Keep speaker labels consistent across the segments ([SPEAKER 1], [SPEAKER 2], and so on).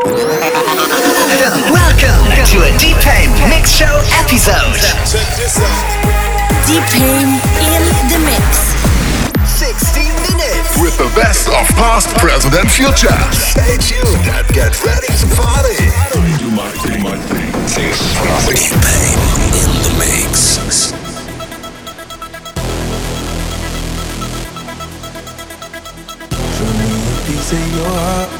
[SPEAKER 1] Welcome to a Deep Mix Show episode.
[SPEAKER 2] Deep in the mix.
[SPEAKER 1] 60 minutes
[SPEAKER 3] with the best of past, present, and future.
[SPEAKER 1] Stay tuned and get ready to party.
[SPEAKER 3] Do my thing, my thing.
[SPEAKER 1] Deep in the mix.
[SPEAKER 4] Show me a piece of your heart.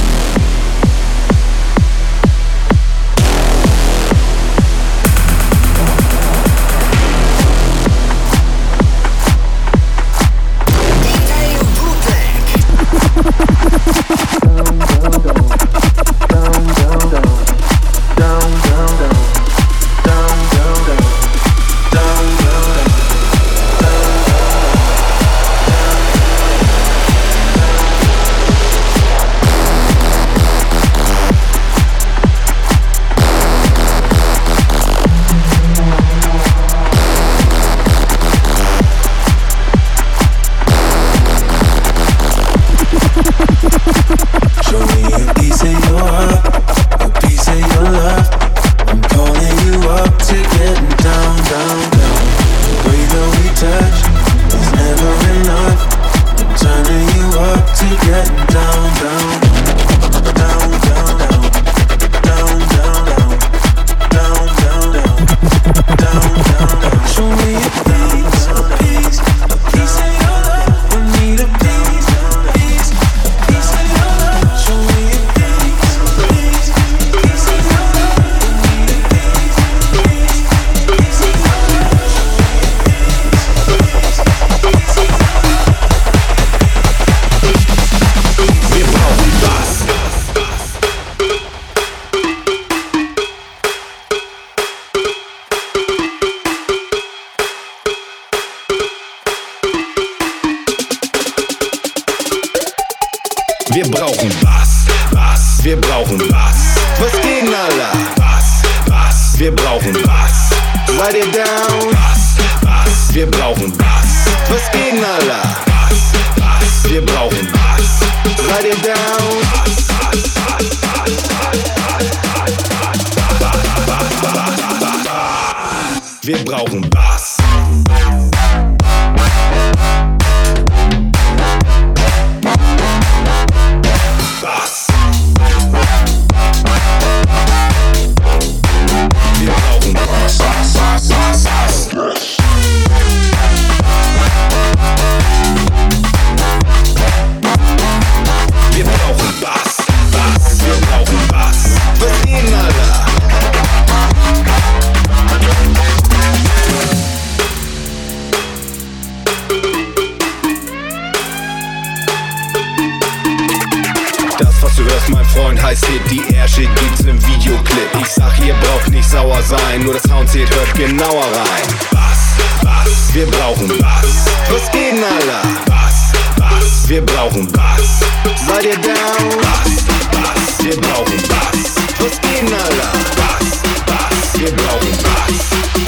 [SPEAKER 3] scheiß Hit, die Ärsche gibt's im Videoclip. Ich sag, ihr braucht nicht sauer sein, nur das Sound zählt, hört genauer rein. Bass, Bass, wir brauchen Bass. Was geht denn, Alter? Was, was, wir brauchen Bass. Seid ihr down? Was, was, wir brauchen Bass. Was geht denn, Alter? Was, was, wir brauchen Bass.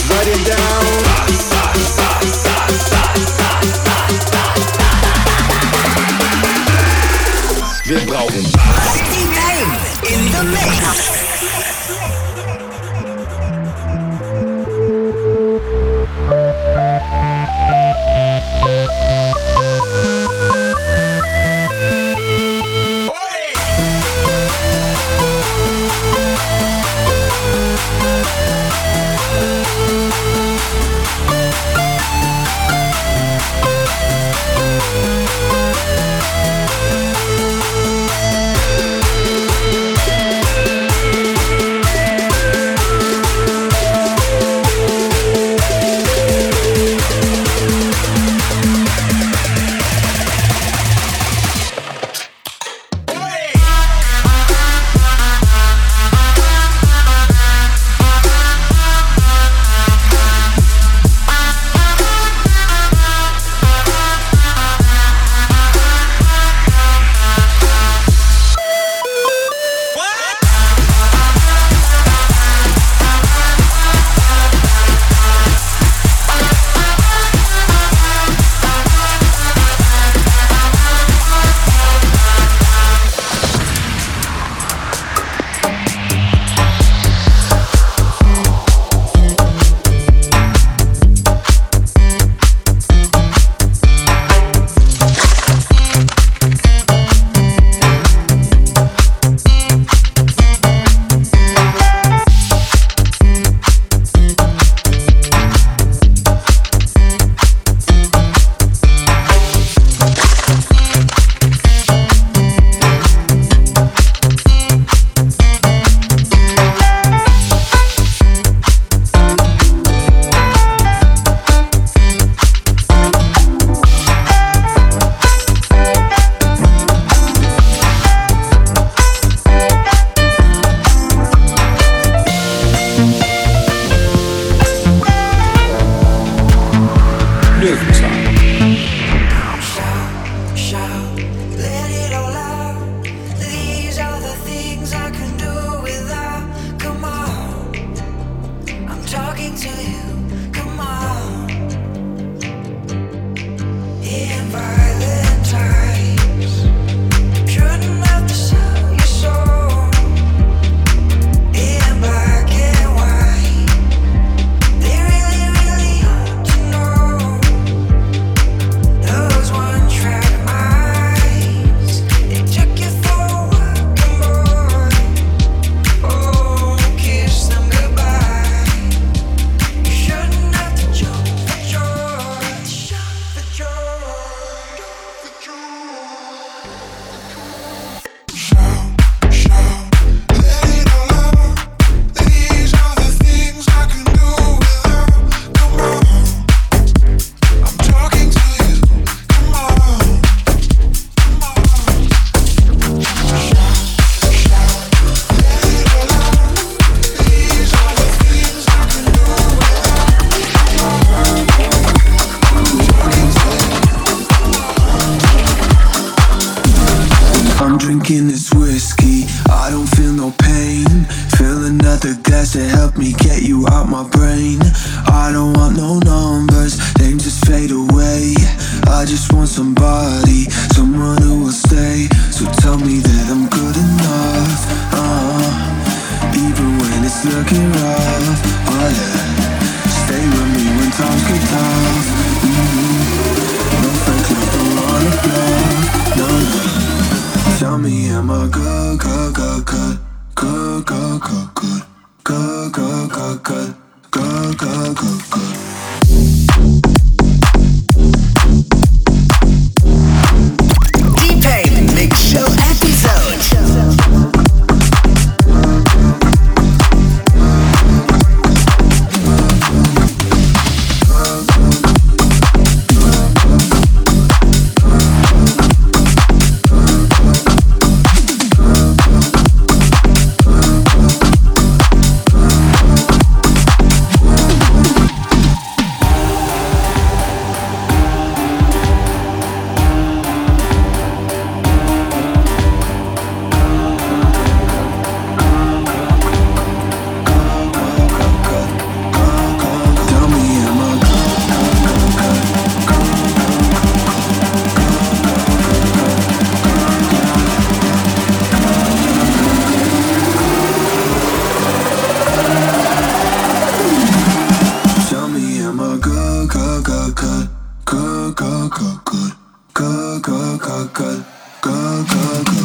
[SPEAKER 3] Seid ihr down? Bass, Bass, Bass, Bass, Bass, Bass, Bass, Bass, Bass. Wir brauchen
[SPEAKER 1] Bass. In the mix.
[SPEAKER 4] my brain. I don't want no numbers, names just fade away. I just want somebody
[SPEAKER 5] go,
[SPEAKER 6] go, go.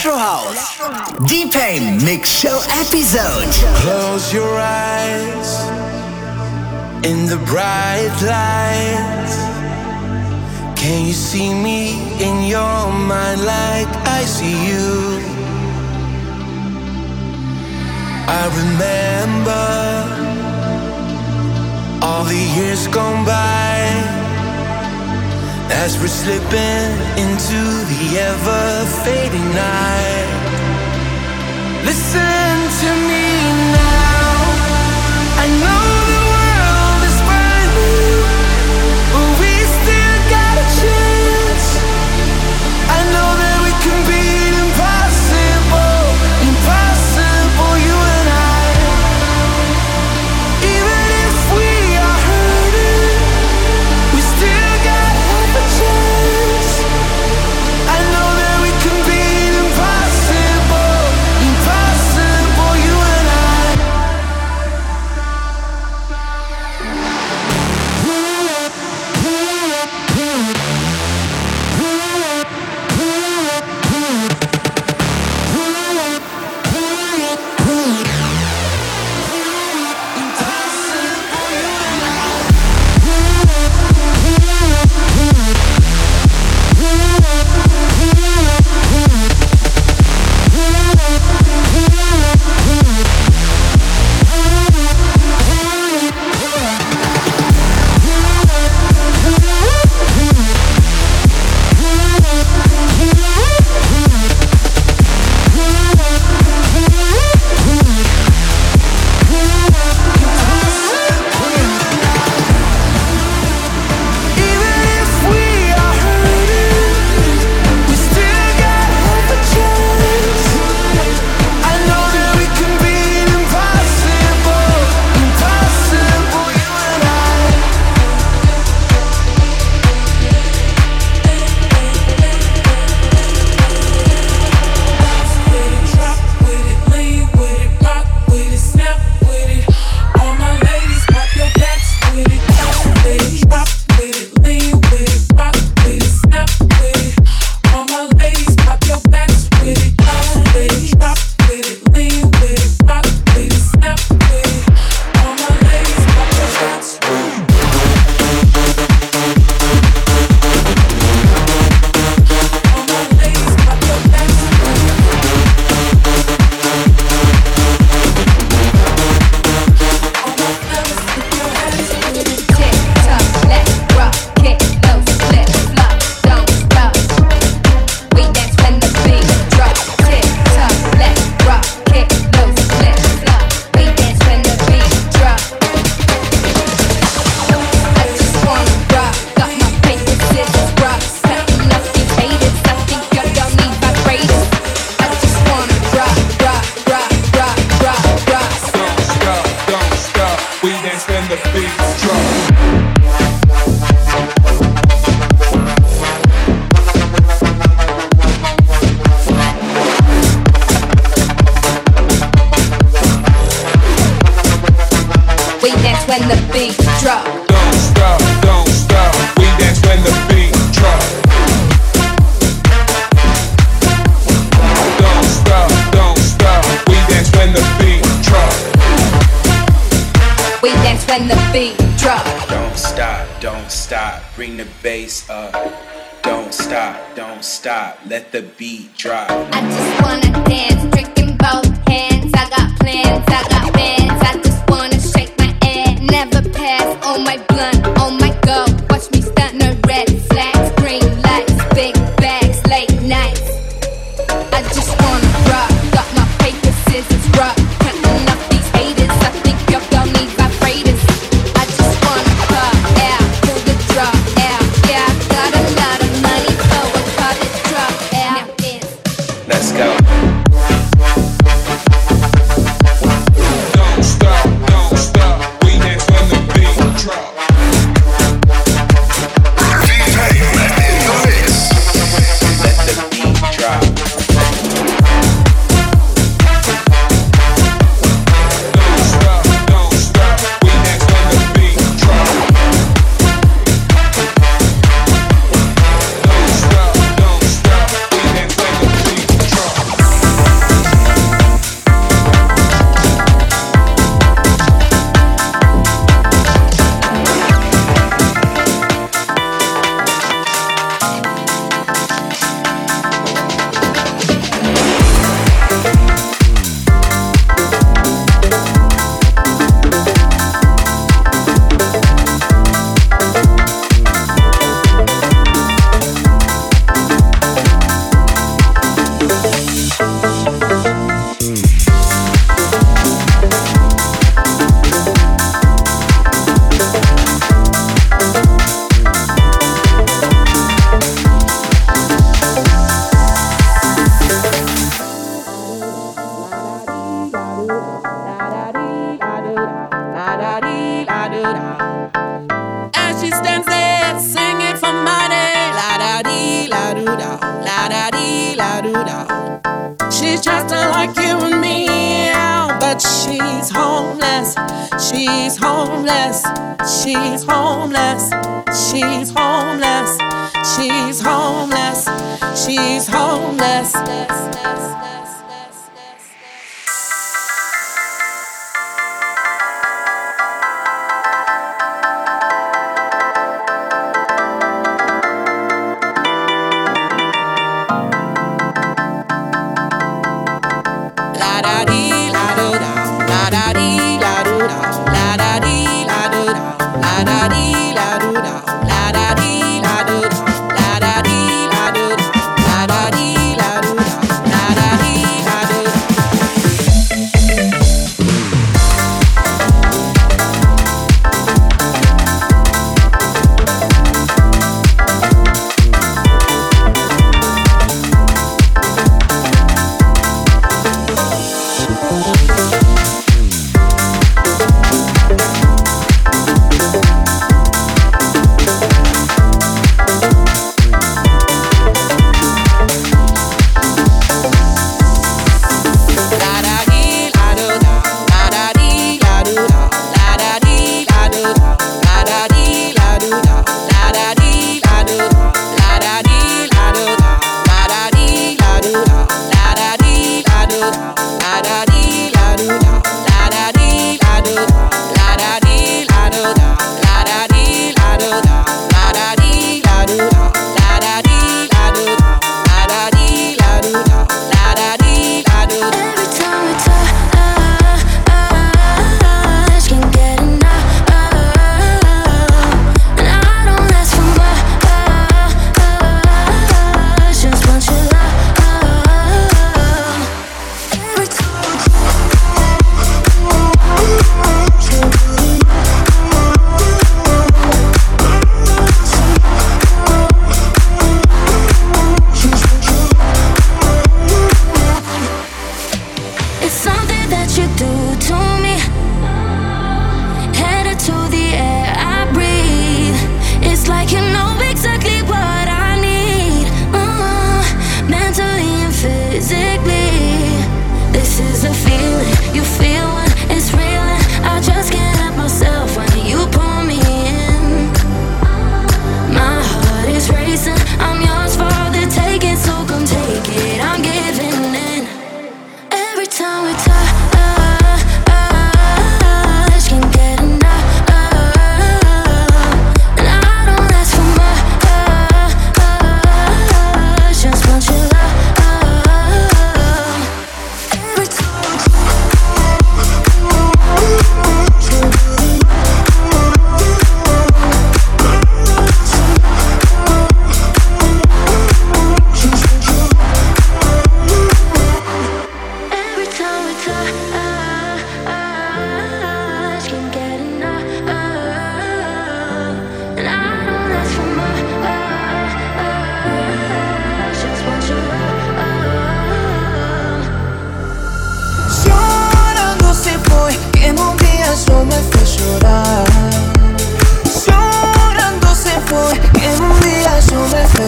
[SPEAKER 1] Electro House. DEEPAIM Mix Show episode.
[SPEAKER 4] Close your eyes in the bright lights. Can you see me in your mind like I see you? I remember all the years gone by as we're slipping into the ever fading night. Listen to me now.
[SPEAKER 7] the
[SPEAKER 8] bass up. Don't stop, don't stop, let the beat drop.
[SPEAKER 9] I just wanna dance, drinking both hands. I got plans, I got bands. I just wanna shake my head, never pass on my blunt, on my go.
[SPEAKER 10] less. less, less, less.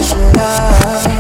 [SPEAKER 11] special love